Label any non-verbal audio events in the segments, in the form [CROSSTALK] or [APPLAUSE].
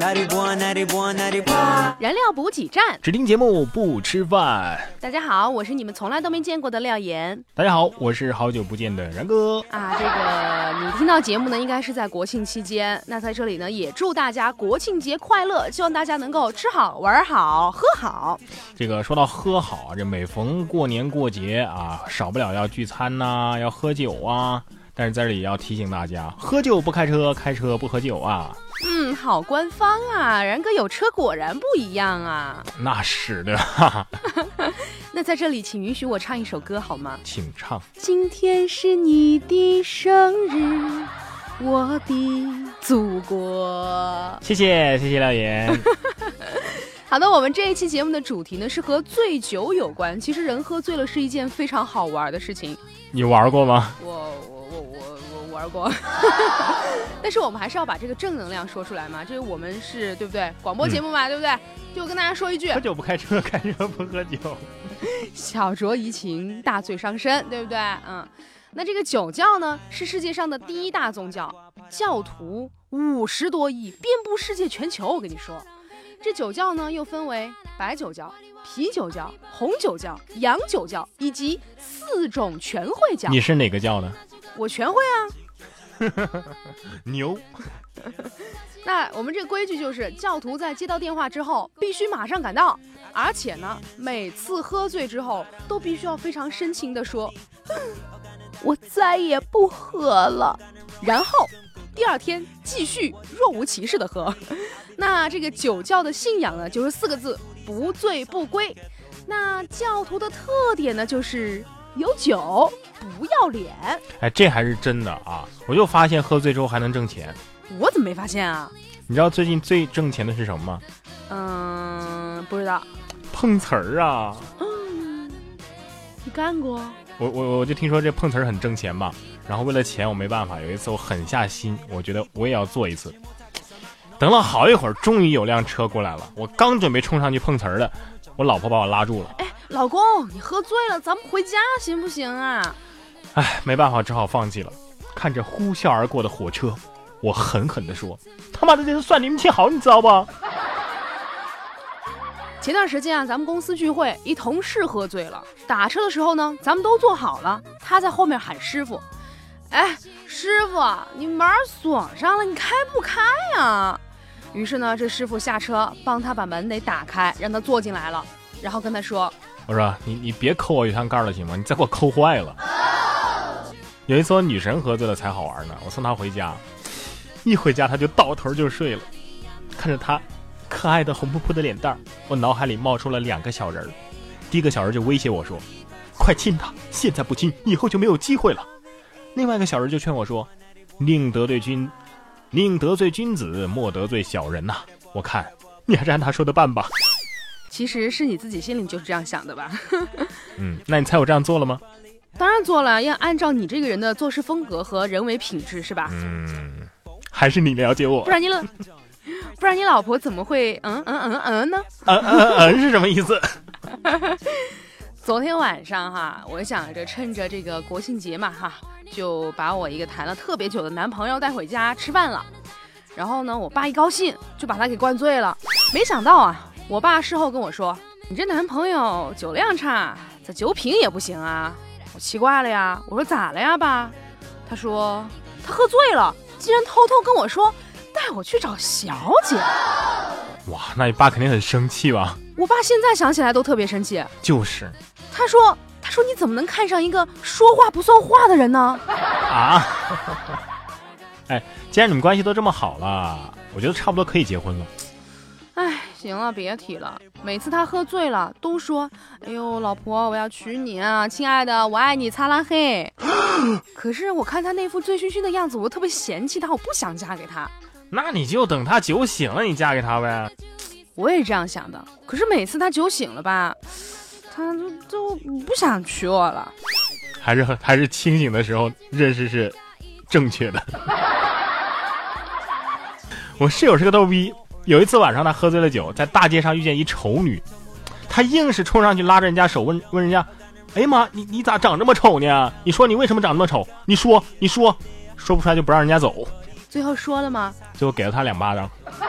燃料补给站，只听节目不吃饭。大家好，我是你们从来都没见过的廖岩。大家好，我是好久不见的然哥。啊，这个你听到节目呢，应该是在国庆期间。那在这里呢，也祝大家国庆节快乐，希望大家能够吃好、玩好、喝好。这个说到喝好，这每逢过年过节啊，少不了要聚餐呐，要喝酒啊。但是在这里要提醒大家，喝酒不开车，开车不喝酒啊。嗯，好官方啊，然哥有车果然不一样啊。那是的。[LAUGHS] [LAUGHS] 那在这里，请允许我唱一首歌好吗？请唱。今天是你的生日，我的祖国。谢谢谢谢廖岩。[LAUGHS] 好的，我们这一期节目的主题呢是和醉酒有关。其实人喝醉了是一件非常好玩的事情。你玩过吗？我。玩过，[LAUGHS] 但是我们还是要把这个正能量说出来嘛，就是我们是对不对？广播节目嘛，对不对？就跟大家说一句：喝酒不开车，开车不喝酒。[LAUGHS] 小酌怡情，大醉伤身，对不对？嗯，那这个酒教呢，是世界上的第一大宗教，教徒五十多亿，遍布世界全球。我跟你说，这酒教呢，又分为白酒教、啤酒教、红酒教、洋酒教以及四种全会教。你是哪个教的？我全会啊。[LAUGHS] 牛。[LAUGHS] 那我们这个规矩就是，教徒在接到电话之后，必须马上赶到，而且呢，每次喝醉之后，都必须要非常深情的说：[LAUGHS] “我再也不喝了。”然后第二天继续若无其事的喝。那这个酒教的信仰呢，就是四个字：不醉不归。那教徒的特点呢，就是。有酒不要脸，哎，这还是真的啊！我就发现喝醉之后还能挣钱，我怎么没发现啊？你知道最近最挣钱的是什么吗？嗯，不知道。碰瓷儿啊！[GASPS] 你干过？我我我就听说这碰瓷儿很挣钱嘛，然后为了钱我没办法，有一次我狠下心，我觉得我也要做一次。等了好一会儿，终于有辆车过来了，我刚准备冲上去碰瓷儿的，我老婆把我拉住了。哎。老公，你喝醉了，咱们回家行不行啊？哎，没办法，只好放弃了。看着呼啸而过的火车，我狠狠地说：“他妈的，这是算你们钱好，你知道不？” [LAUGHS] 前段时间啊，咱们公司聚会，一同事喝醉了，打车的时候呢，咱们都坐好了，他在后面喊师傅：“哎，师傅，你门锁上了，你开不开呀？”于是呢，这师傅下车帮他把门得打开，让他坐进来了，然后跟他说。我说你你别抠我油箱盖了行吗？你再给我抠坏了。有一次我女神喝醉了才好玩呢，我送她回家，一回家她就倒头就睡了。看着她可爱的红扑扑的脸蛋儿，我脑海里冒出了两个小人儿。第一个小人就威胁我说：“快亲她，现在不亲，以后就没有机会了。”另外一个小人就劝我说：“宁得罪君，宁得罪君子，莫得罪小人呐。”我看你还是按他说的办吧。其实是你自己心里就是这样想的吧？[LAUGHS] 嗯，那你猜我这样做了吗？当然做了，要按照你这个人的做事风格和人为品质，是吧？嗯，还是你了解我，不然你老，不然你老婆怎么会嗯嗯嗯嗯呢？嗯嗯嗯是什么意思？[LAUGHS] 昨天晚上哈，我想着趁着这个国庆节嘛哈，就把我一个谈了特别久的男朋友带回家吃饭了。然后呢，我爸一高兴就把他给灌醉了，没想到啊。我爸事后跟我说：“你这男朋友酒量差，这酒品也不行啊。”我奇怪了呀，我说咋了呀，爸？他说他喝醉了，竟然偷偷跟我说带我去找小姐。哇，那你爸肯定很生气吧？我爸现在想起来都特别生气。就是，他说他说你怎么能看上一个说话不算话的人呢？[LAUGHS] 啊？[LAUGHS] 哎，既然你们关系都这么好了，我觉得差不多可以结婚了。哎。行了，别提了。每次他喝醉了，都说：“哎呦，老婆，我要娶你啊，亲爱的，我爱你，擦拉黑。”可是我看他那副醉醺醺的样子，我特别嫌弃他，我不想嫁给他。那你就等他酒醒了，你嫁给他呗。我也这样想的。可是每次他酒醒了吧，他都都不想娶我了。还是还是清醒的时候认识是正确的。[LAUGHS] 我室友是个逗逼。有一次晚上，他喝醉了酒，在大街上遇见一丑女，他硬是冲上去拉着人家手，问问人家：“哎呀妈，你你咋长这么丑呢？你说你为什么长那么丑？你说你说，说不出来就不让人家走。”最后说了吗？最后给了他两巴掌。[LAUGHS]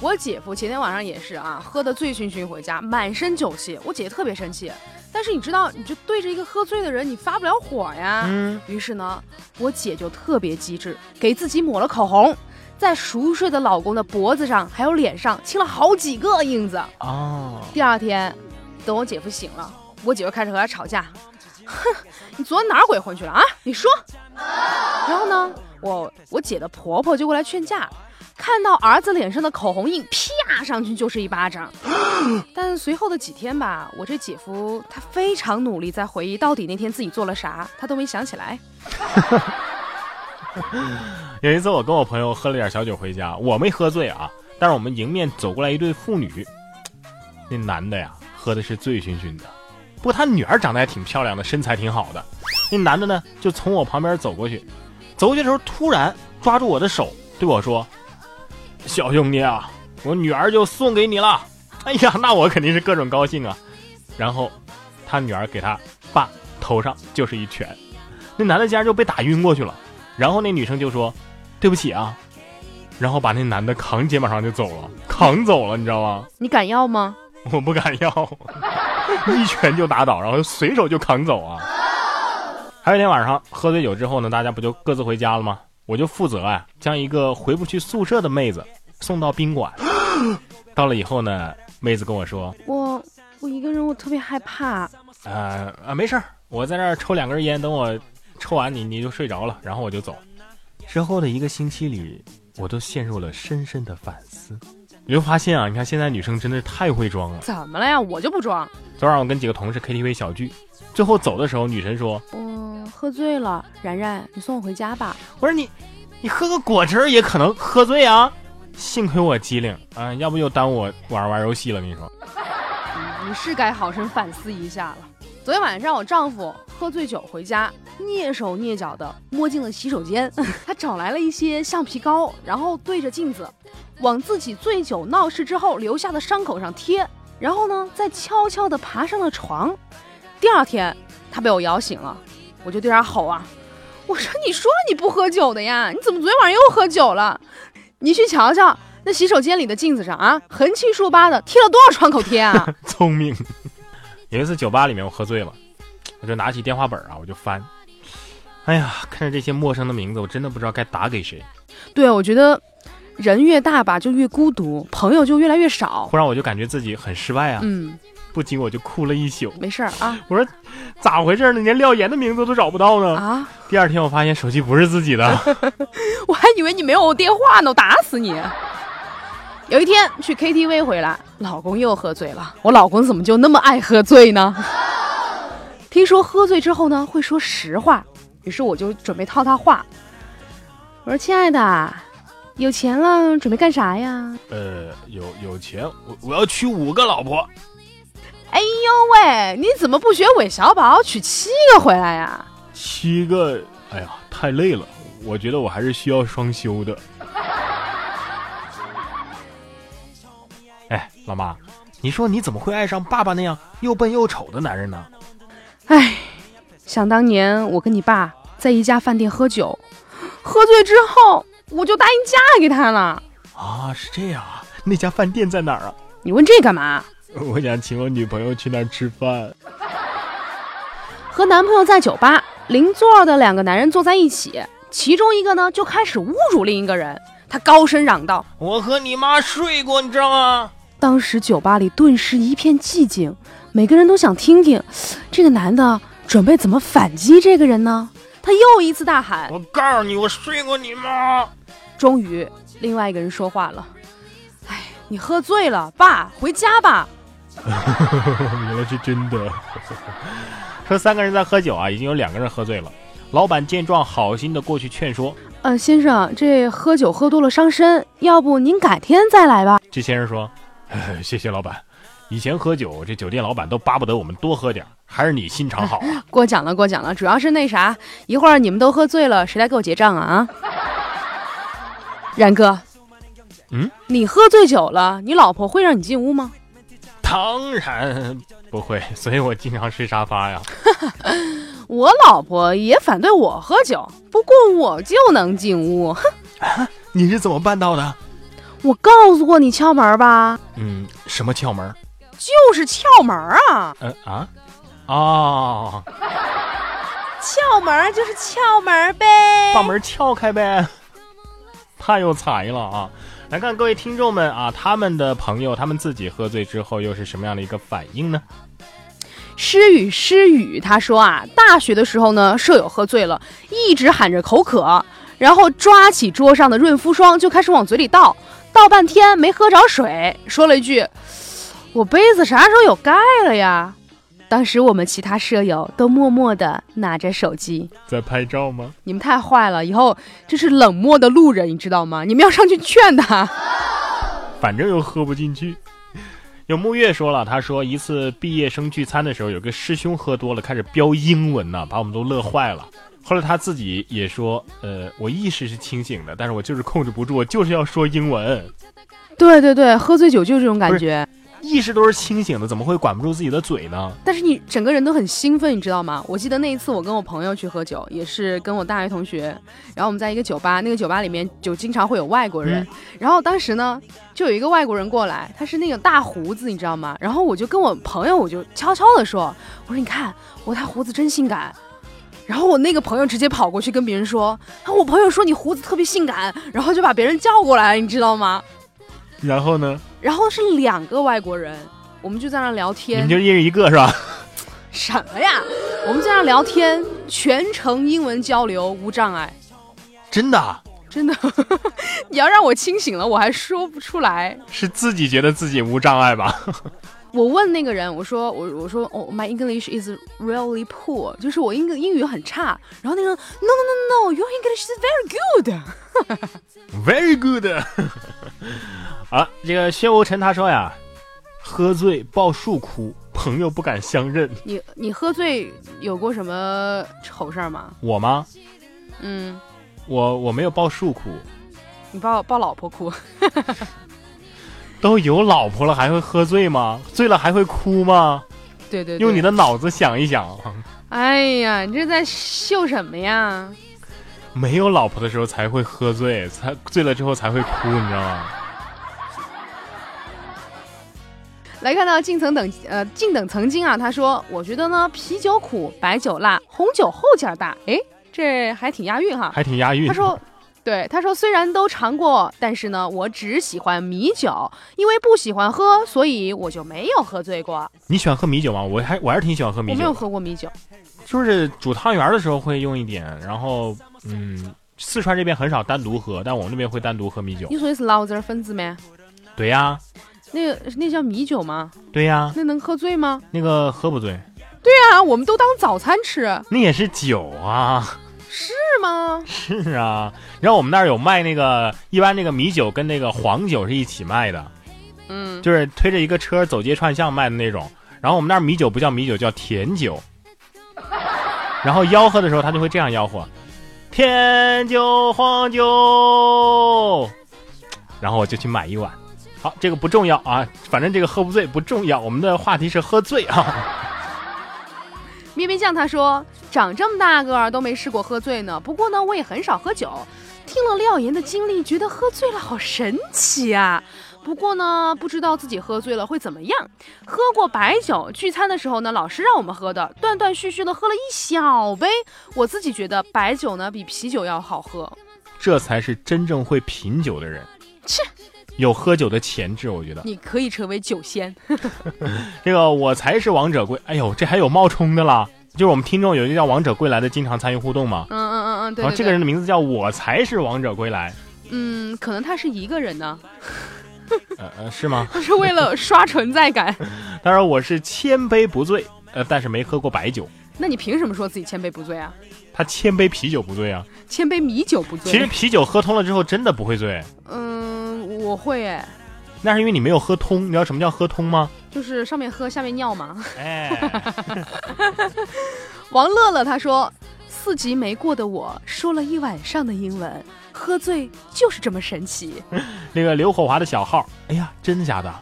我姐夫前天晚上也是啊，喝得醉醺醺回家，满身酒气。我姐姐特别生气，但是你知道，你就对着一个喝醉的人，你发不了火呀。嗯，于是呢，我姐就特别机智，给自己抹了口红，在熟睡的老公的脖子上还有脸上亲了好几个印子。哦，第二天，等我姐夫醒了，我姐就开始和他吵架。哼，你昨天哪儿鬼混去了啊？你说。然后呢，我我姐的婆婆就过来劝架，看到儿子脸上的口红印，啪上去就是一巴掌。[LAUGHS] 但随后的几天吧，我这姐夫他非常努力在回忆到底那天自己做了啥，他都没想起来。[LAUGHS] [LAUGHS] 有一次我跟我朋友喝了点小酒回家，我没喝醉啊，但是我们迎面走过来一对父女，那男的呀喝的是醉醺醺的，不过他女儿长得还挺漂亮的，身材挺好的。那男的呢就从我旁边走过去，走过去的时候突然抓住我的手对我说：“小兄弟啊，我女儿就送给你了。”哎呀，那我肯定是各种高兴啊。然后他女儿给他爸头上就是一拳，那男的竟然就被打晕过去了。然后那女生就说：“对不起啊。”然后把那男的扛肩膀上就走了，扛走了，你知道吗？你敢要吗？我不敢要，[LAUGHS] 一拳就打倒，然后随手就扛走啊。还有一天晚上喝醉酒之后呢，大家不就各自回家了吗？我就负责啊，将一个回不去宿舍的妹子送到宾馆。[GASPS] 到了以后呢，妹子跟我说我我一个人，我特别害怕。：“呃啊，没事儿，我在这儿抽两根烟，等我抽完你你就睡着了，然后我就走。”之后的一个星期里，我都陷入了深深的反思。你就发现啊，你看现在女生真的是太会装了。怎么了呀？我就不装。昨晚我跟几个同事 KTV 小聚，最后走的时候，女神说我喝醉了，然然，你送我回家吧。：“我说你，你喝个果汁也可能喝醉啊。”幸亏我机灵啊，要不又耽误我玩玩游戏了。跟你说，你是该好生反思一下了。昨天晚上我丈夫喝醉酒回家，蹑手蹑脚的摸进了洗手间，[LAUGHS] 他找来了一些橡皮膏，然后对着镜子往自己醉酒闹事之后留下的伤口上贴，然后呢再悄悄地爬上了床。第二天他被我摇醒了，我就对他吼啊，我说你说你不喝酒的呀，你怎么昨天晚上又喝酒了？你去瞧瞧那洗手间里的镜子上啊，横七竖八的贴了多少创口贴啊！[LAUGHS] 聪明。有一次酒吧里面我喝醉了，我就拿起电话本啊，我就翻。哎呀，看着这些陌生的名字，我真的不知道该打给谁。对，我觉得人越大吧，就越孤独，朋友就越来越少。忽然我就感觉自己很失败啊，嗯，不仅我就哭了一宿。没事儿啊我说咋回事呢？连廖岩的名字都找不到呢。啊！第二天我发现手机不是自己的，[LAUGHS] 我还以为你没有我电话呢，我打死你！有一天去 KTV 回来，老公又喝醉了。我老公怎么就那么爱喝醉呢？听说喝醉之后呢会说实话，于是我就准备套他话。我说：“亲爱的，有钱了准备干啥呀呃，有有钱，我我要娶五个老婆。？”哎呦喂，你怎么不学韦小宝娶七个回来呀？七个，哎呀，太累了，我觉得我还是需要双休的。[LAUGHS] 哎，老妈，你说你怎么会爱上爸爸那样又笨又丑的男人呢？唉，想当年我跟你爸在一家饭店喝酒，喝醉之后我就答应嫁给他了。啊，是这样啊，那家饭店在哪儿啊？你问这干嘛？我想请我女朋友去那儿吃饭。和男朋友在酒吧，邻座的两个男人坐在一起，其中一个呢就开始侮辱另一个人，他高声嚷道。我和你妈睡过，你知道吗？当时酒吧里顿时一片寂静，每个人都想听听这个男的准备怎么反击这个人呢？他又一次大喊。我告诉你，我睡过你妈。终于，另外一个人说话了：“哎，你喝醉了，爸，回家吧。[LAUGHS] 原来是真的。[LAUGHS] 说三个人在喝酒啊，已经有两个人喝醉了。老板见状，好心的过去劝说。”呃，先生，这喝酒喝多了伤身，要不您改天再来吧。这先生说：“哎谢谢老板，以前喝酒，这酒店老板都巴不得我们多喝点儿，还是你心肠好啊。[LAUGHS] 过奖了，过奖了，主要是那啥，一会儿你们都喝醉了，谁来给我结账啊？啊，然哥，嗯，你喝醉酒了，你老婆会让你进屋吗？当然不会，[LAUGHS] 所以我经常睡沙发呀。[LAUGHS] 我老婆也反对我喝酒，不过我就能进屋。哼，你是怎么办到的？我告诉过你窍门吧？嗯，什么窍门？就是窍门啊！嗯啊，哦，窍门就是窍门呗，把门撬开呗，太有才了啊！来看各位听众们啊，他们的朋友他们自己喝醉之后又是什么样的一个反应呢？诗雨诗雨他说啊，大学的时候呢，舍友喝醉了，一直喊着口渴，然后抓起桌上的润肤霜就开始往嘴里倒，倒半天没喝着水，说了一句。我杯子啥时候有盖了呀？当时我们其他舍友都默默的拿着手机在拍照吗？你们太坏了，以后这是冷漠的路人，你知道吗？你们要上去劝他。[LAUGHS] 反正又喝不进去。有木月说了，他说一次毕业生聚餐的时候，有个师兄喝多了，开始飙英文呢，把我们都乐坏了。后来他自己也说，呃，我意识是清醒的，但是我就是控制不住，我就是要说英文。对对对，喝醉酒就是这种感觉。意识都是清醒的，怎么会管不住自己的嘴呢？但是你整个人都很兴奋，你知道吗？我记得那一次我跟我朋友去喝酒，也是跟我大学同学，然后我们在一个酒吧，那个酒吧里面就经常会有外国人，然后当时呢就有一个外国人过来，他是那个大胡子，你知道吗？然后我就跟我朋友，我就悄悄的说，我说你看我他胡子真性感，然后我那个朋友直接跑过去跟别人说，啊我朋友说你胡子特别性感，然后就把别人叫过来，你知道吗？然后呢？然后是两个外国人，我们就在那聊天。你们就一人一个是吧？什么呀？我们在那聊天，全程英文交流，无障碍。真的？真的？你要让我清醒了，我还说不出来。是自己觉得自己无障碍吧？[LAUGHS] 我问那个人，我说我我说哦，My English is really poor，就是我英英语很差。然后那个 No No No No，Your English is very good，very good。[LAUGHS] [LAUGHS] 好，这个薛无尘他说呀，喝醉抱树哭，朋友不敢相认。你你喝醉有过什么丑事儿吗？我吗？嗯，我我没有抱树哭。你抱抱老婆哭？都有老婆了还会喝醉吗？醉了还会哭吗？对对，用你的脑子想一想。哎呀，你这在秀什么呀？没有老婆的时候才会喝醉，才醉了之后才会哭，你知道吗？来看到静曾等呃静等曾经啊，他说，我觉得呢啤酒苦，白酒辣，红酒后劲儿大，哎，这还挺押韵哈，还挺押韵。他说，对，他说虽然都尝过，但是呢，我只喜欢米酒，因为不喜欢喝，所以我就没有喝醉过。你喜欢喝米酒吗？我还我还是挺喜欢喝米酒。我没有喝过米酒，就是煮汤圆的时候会用一点，然后嗯，四川这边很少单独喝，但我们那边会单独喝米酒。你说的是醪糟分子吗？对呀。那个那叫米酒吗？对呀，那能喝醉吗？那个喝不醉。对呀，我们都当早餐吃。那也是酒啊。是吗？是啊。然后我们那儿有卖那个，一般那个米酒跟那个黄酒是一起卖的。嗯。就是推着一个车走街串巷卖的那种。然后我们那儿米酒不叫米酒，叫甜酒。然后吆喝的时候，他就会这样吆喝：甜酒、黄酒。然后我就去买一碗。好，这个不重要啊，反正这个喝不醉不重要。我们的话题是喝醉啊。咩咩酱他说，长这么大个儿都没试过喝醉呢。不过呢，我也很少喝酒。听了廖岩的经历，觉得喝醉了好神奇啊。不过呢，不知道自己喝醉了会怎么样。喝过白酒，聚餐的时候呢，老师让我们喝的，断断续续的喝了一小杯。我自己觉得白酒呢比啤酒要好喝。这才是真正会品酒的人。切。有喝酒的潜质，我觉得你可以成为酒仙。[LAUGHS] 这个我才是王者归，哎呦，这还有冒充的啦！就是我们听众有一个叫王者归来的，经常参与互动嘛。嗯嗯嗯嗯，对。然后这个人的名字叫我才是王者归来。嗯，可能他是一个人呢。[LAUGHS] 呃呃，是吗？[LAUGHS] 他是为了刷存在感。当然我是千杯不醉，呃，但是没喝过白酒。那你凭什么说自己千杯不醉啊？他千杯啤酒不醉啊？千杯米酒不醉。其实啤酒喝通了之后真的不会醉。嗯。我会哎，那是因为你没有喝通。你知道什么叫喝通吗？就是上面喝，下面尿嘛。哎，[LAUGHS] 王乐乐他说，四级没过的我说了一晚上的英文，喝醉就是这么神奇。[LAUGHS] 那个刘火华的小号，哎呀，真的假的？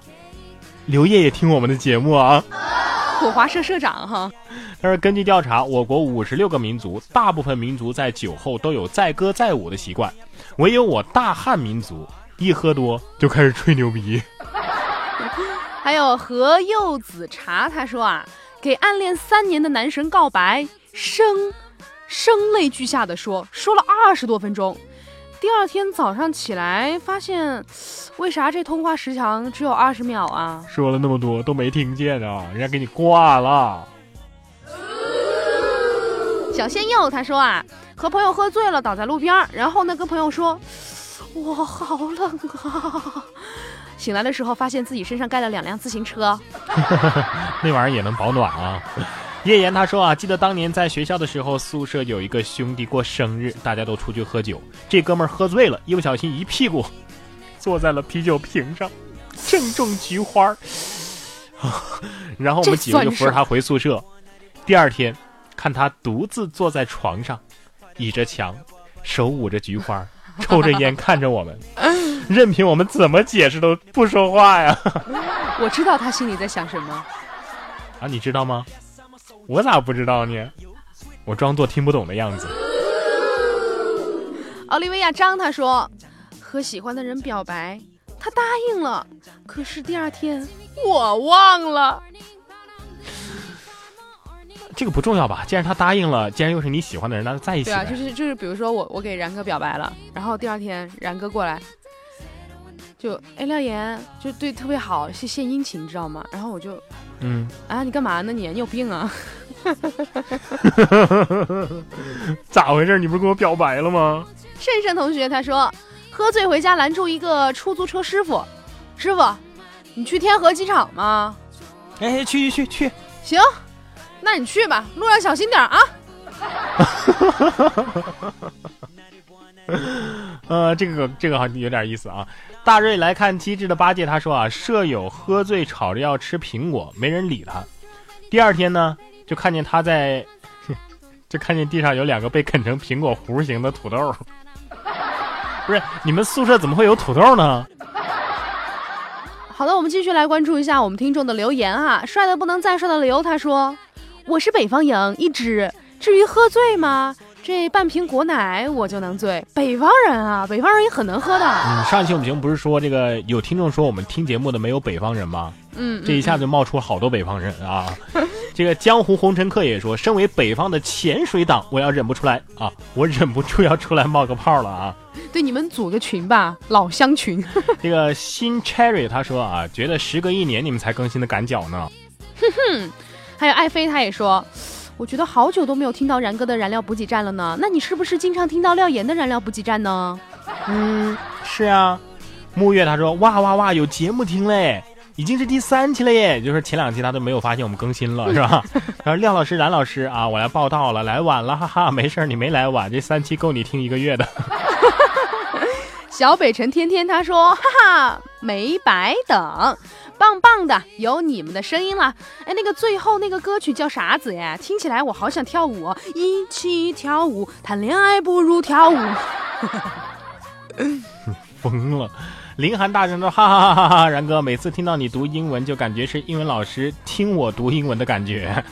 刘烨也听我们的节目啊。火华社社长哈。他说，根据调查，我国五十六个民族，大部分民族在酒后都有载歌载舞的习惯，唯有我大汉民族。一喝多就开始吹牛逼。还有何柚子茶，他说啊，给暗恋三年的男神告白，声声泪俱下的说，说了二十多分钟。第二天早上起来发现，为啥这通话时长只有二十秒啊？说了那么多都没听见啊，人家给你挂了。小鲜肉他说啊，和朋友喝醉了倒在路边，然后呢跟朋友说，我好冷啊。醒来的时候发现自己身上盖了两辆自行车，[LAUGHS] 那玩意儿也能保暖啊。[LAUGHS] 叶岩他说啊，记得当年在学校的时候，宿舍有一个兄弟过生日，大家都出去喝酒，这哥们儿喝醉了，一不小心一屁股 [LAUGHS] 坐在了啤酒瓶上，正中菊花。然后我们几个就扶着他回宿舍。第二天。看他独自坐在床上，倚着墙，手捂着菊花，抽着烟，看着我们，任凭我们怎么解释都不说话呀。[LAUGHS] 我知道他心里在想什么。啊，你知道吗？我咋不知道呢？我装作听不懂的样子。奥利维亚张他说，和喜欢的人表白，他答应了，可是第二天我忘了。这个不重要吧？既然他答应了，既然又是你喜欢的人，那就在一起。对啊，就是就是，比如说我我给然哥表白了，然后第二天然哥过来，就哎廖岩就对特别好，是献殷勤，你知道吗？然后我就嗯啊你干嘛呢你？你有病啊？[LAUGHS] 咋回事？你不是跟我表白了吗？盛盛同学他说，喝醉回家拦住一个出租车师傅，师傅，你去天河机场吗？哎，去去去去，行。那你去吧，路上小心点啊！[LAUGHS] 呃，这个这个好像有点意思啊。大瑞来看机智的八戒，他说啊，舍友喝醉吵着要吃苹果，没人理他。第二天呢，就看见他在，[LAUGHS] 就看见地上有两个被啃成苹果核形的土豆。[LAUGHS] 不是，你们宿舍怎么会有土豆呢？好的，我们继续来关注一下我们听众的留言哈。帅的不能再帅的刘他说。我是北方人，一只。至于喝醉吗？这半瓶果奶我就能醉。北方人啊，北方人也很能喝的。嗯，上一期我们节目不是说这个有听众说我们听节目的没有北方人吗？嗯，这一下就冒出好多北方人啊。[LAUGHS] 这个江湖红尘客也说，身为北方的潜水党，我要忍不出来啊，我忍不住要出来冒个泡了啊。对，你们组个群吧，老乡群。[LAUGHS] [LAUGHS] 这个新 Cherry 他说啊，觉得时隔一年你们才更新的赶脚呢。哼哼。还有爱妃，他也说，我觉得好久都没有听到然哥的燃料补给站了呢。那你是不是经常听到廖岩的燃料补给站呢？嗯，是啊。木月他说，哇哇哇，有节目听嘞，已经是第三期了耶。就是前两期他都没有发现我们更新了，是吧？[LAUGHS] 然后廖老师、冉老师啊，我来报道了，来晚了，哈哈，没事你没来晚，这三期够你听一个月的。小北辰天天他说，哈哈，没白等。棒棒的，有你们的声音了。哎，那个最后那个歌曲叫啥子呀？听起来我好想跳舞，一起跳舞。谈恋爱不如跳舞。[LAUGHS] 疯了！林寒大声说：哈哈哈哈哈！然哥，每次听到你读英文，就感觉是英文老师听我读英文的感觉。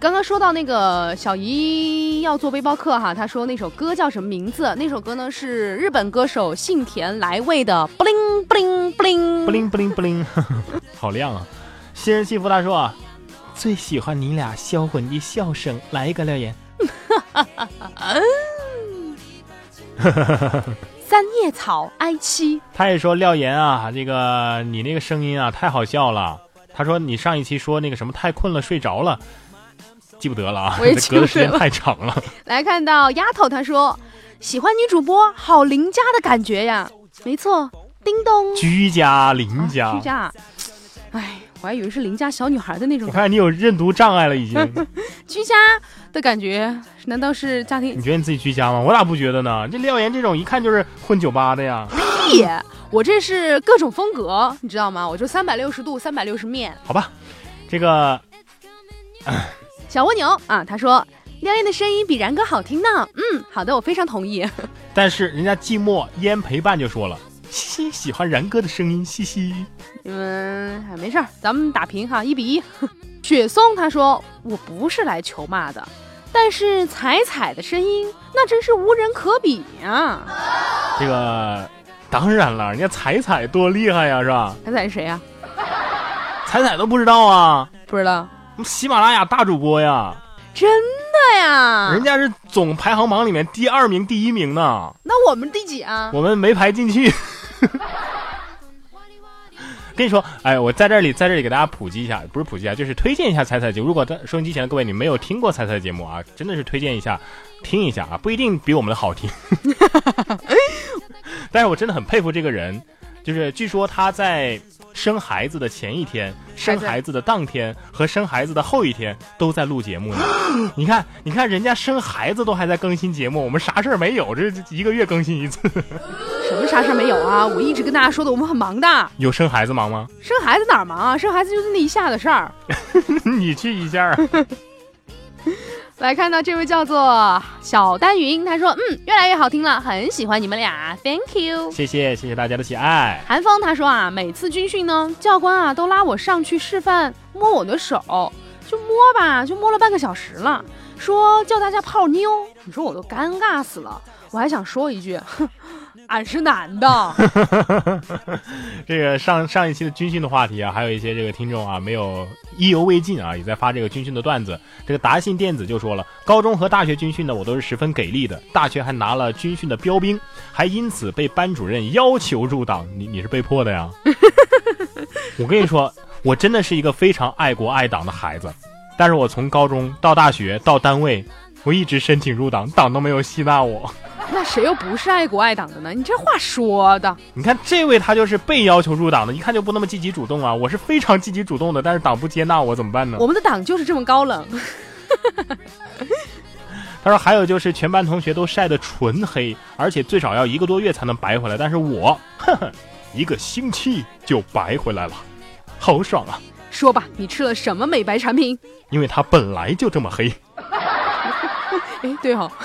刚刚说到那个小姨要做背包客哈，她说那首歌叫什么名字？那首歌呢是日本歌手幸田来未的《布灵布灵布灵布灵布灵布灵》，好亮啊！新人幸福大叔啊，最喜欢你俩销魂的笑声，来一个留言。[LAUGHS] 三叶草哀戚，他也说廖岩啊，这个你那个声音啊太好笑了。他说你上一期说那个什么太困了睡着了。记不得了啊，我也隔的时间太长了。来看到丫头，她说喜欢女主播，好邻家的感觉呀。没错，叮咚，居家邻家，居家。哎，我还以为是邻家小女孩的那种。我看你有认读障碍了，已经。[LAUGHS] 居家的感觉，难道是家庭？你觉得你自己居家吗？我咋不觉得呢？这廖岩这种一看就是混酒吧的呀。屁！我这是各种风格，你知道吗？我就三百六十度，三百六十面。好吧，这个。小蜗牛啊，他说廖岩的声音比然哥好听呢。嗯，好的，我非常同意。[LAUGHS] 但是人家寂寞烟陪伴就说了，嘻嘻，喜欢然哥的声音，嘻嘻。你们，没事儿，咱们打平哈，一比一。[LAUGHS] 雪松他说我不是来求骂的，但是彩彩的声音那真是无人可比呀。这个当然了，人家彩彩多厉害呀，是吧？彩彩是谁呀？彩彩都不知道啊？不知道。喜马拉雅大主播呀？真的呀？人家是总排行榜里面第二名、第一名呢。那我们第几啊？我们没排进去。[LAUGHS] 跟你说，哎，我在这里，在这里给大家普及一下，不是普及啊，就是推荐一下彩彩节目。如果在收音机前的各位你没有听过彩彩节目啊，真的是推荐一下，听一下啊，不一定比我们的好听。[LAUGHS] 但是我真的很佩服这个人，就是据说他在。生孩子的前一天、生孩子的当天和生孩子的后一天都在录节目呢。[GASPS] 你看，你看，人家生孩子都还在更新节目，我们啥事儿没有，这一个月更新一次。什么啥事儿没有啊？我一直跟大家说的，我们很忙的。有生孩子忙吗？生孩子哪儿忙啊？生孩子就是那一下的事儿。[LAUGHS] 你去一下。[LAUGHS] 来看到这位叫做小丹云，他说：“嗯，越来越好听了，很喜欢你们俩，Thank you，谢谢谢谢大家的喜爱。”韩风他说啊，每次军训呢，教官啊都拉我上去示范摸我的手，就摸吧，就摸了半个小时了，说叫大家泡妞，你说我都尴尬死了，我还想说一句，哼。俺是男的。[LAUGHS] 这个上上一期的军训的话题啊，还有一些这个听众啊，没有意犹未尽啊，也在发这个军训的段子。这个达信电子就说了，高中和大学军训呢，我都是十分给力的。大学还拿了军训的标兵，还因此被班主任要求入党。你你是被迫的呀？[LAUGHS] 我跟你说，我真的是一个非常爱国爱党的孩子。但是我从高中到大学到单位，我一直申请入党，党都没有吸纳我。那谁又不是爱国爱党的呢？你这话说的，你看这位他就是被要求入党的，一看就不那么积极主动啊。我是非常积极主动的，但是党不接纳我怎么办呢？我们的党就是这么高冷。[LAUGHS] 他说还有就是全班同学都晒得纯黑，而且最少要一个多月才能白回来，但是我，呵呵，一个星期就白回来了，好爽啊！说吧，你吃了什么美白产品？因为它本来就这么黑。哎，对哦。[LAUGHS]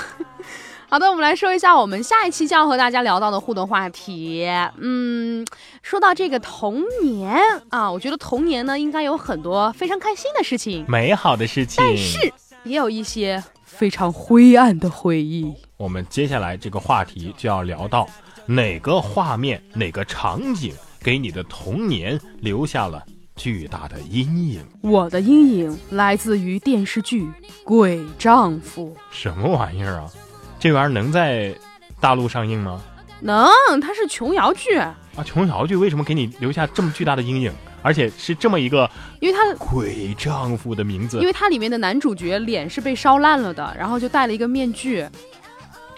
好的，我们来说一下我们下一期将要和大家聊到的互动话题。嗯，说到这个童年啊，我觉得童年呢应该有很多非常开心的事情、美好的事情，但是也有一些非常灰暗的回忆。我们接下来这个话题就要聊到哪个画面、哪个场景给你的童年留下了巨大的阴影？我的阴影来自于电视剧《鬼丈夫》。什么玩意儿啊？这玩意儿能在大陆上映吗？能，它是琼瑶剧啊。琼瑶剧为什么给你留下这么巨大的阴影？而且是这么一个，因为它鬼丈夫的名字，因为它里面的男主角脸是被烧烂了的，然后就戴了一个面具。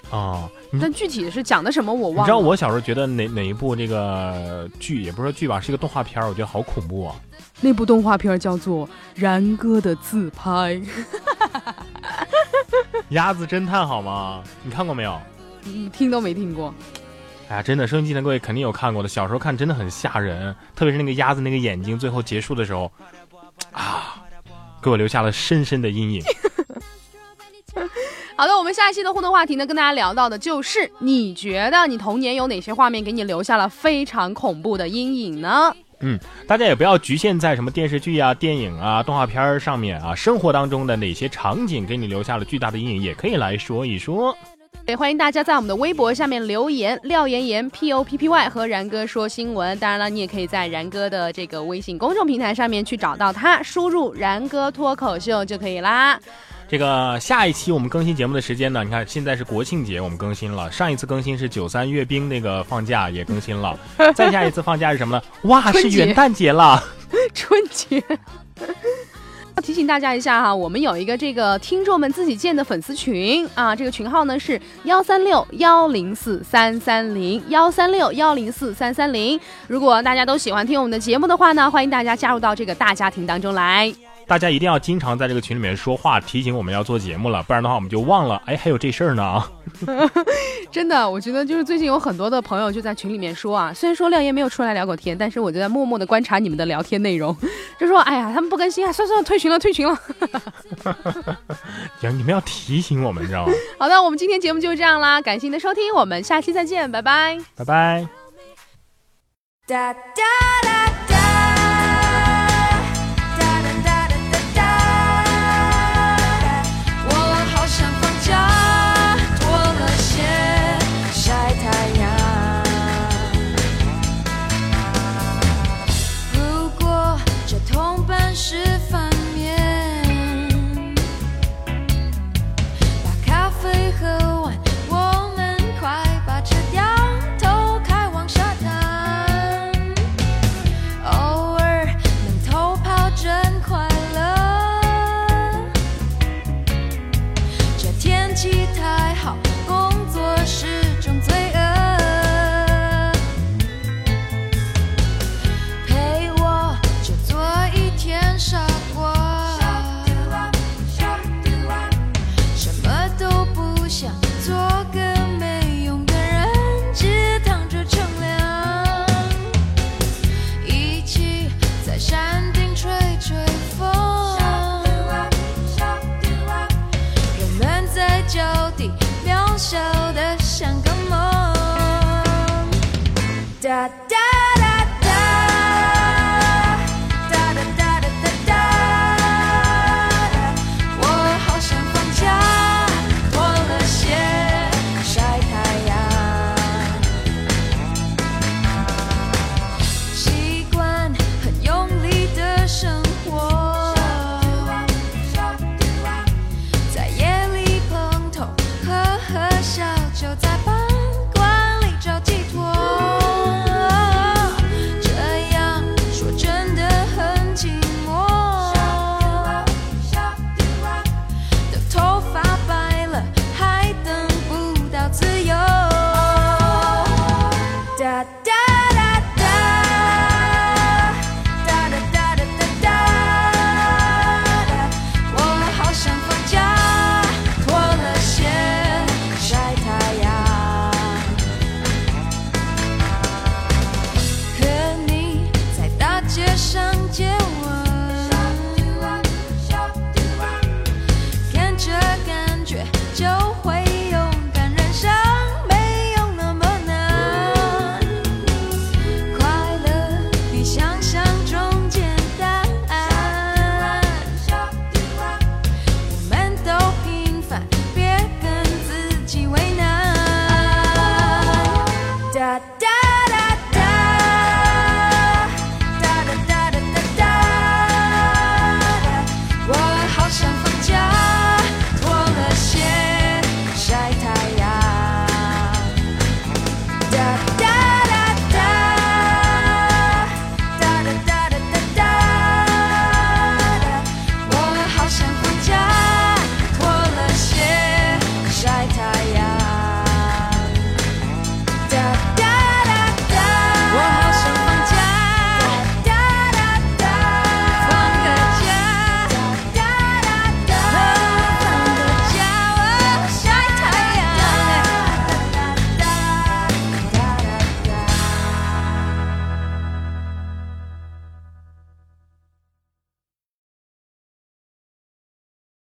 啊，但具体是讲的什么我忘了。你知道我小时候觉得哪哪一部这个剧，也不是说剧吧，是一个动画片，我觉得好恐怖啊。那部动画片叫做《然哥的自拍》。[LAUGHS] 鸭子侦探好吗？你看过没有？嗯，听都没听过。哎呀，真的，收音机的各位肯定有看过的。小时候看真的很吓人，特别是那个鸭子那个眼睛，最后结束的时候，啊，给我留下了深深的阴影。好的，我们下一期的互动话题呢，跟大家聊到的就是，你觉得你童年有哪些画面给你留下了非常恐怖的阴影呢？嗯，大家也不要局限在什么电视剧啊、电影啊、动画片上面啊，生活当中的哪些场景给你留下了巨大的阴影，也可以来说一说。也欢迎大家在我们的微博下面留言，廖妍妍 P O P P Y 和然哥说新闻。当然了，你也可以在然哥的这个微信公众平台上面去找到他，输入然哥脱口秀就可以啦。这个下一期我们更新节目的时间呢？你看现在是国庆节，我们更新了。上一次更新是九三阅兵那个放假也更新了。[LAUGHS] 再下一次放假是什么呢？哇，是元旦节了，春节。要提醒大家一下哈，我们有一个这个听众们自己建的粉丝群啊，这个群号呢是幺三六幺零四三三零幺三六幺零四三三零。如果大家都喜欢听我们的节目的话呢，欢迎大家加入到这个大家庭当中来。大家一定要经常在这个群里面说话，提醒我们要做节目了，不然的话我们就忘了。哎，还有这事儿呢啊！[LAUGHS] 真的，我觉得就是最近有很多的朋友就在群里面说啊，虽然说廖岩没有出来聊过天，但是我就在默默的观察你们的聊天内容，就说哎呀，他们不更新啊，算算退群了，退群了。行，你们要提醒我们，你知道吗？[LAUGHS] 好的，我们今天节目就这样啦，感谢您的收听，我们下期再见，拜拜，拜拜。哒哒哒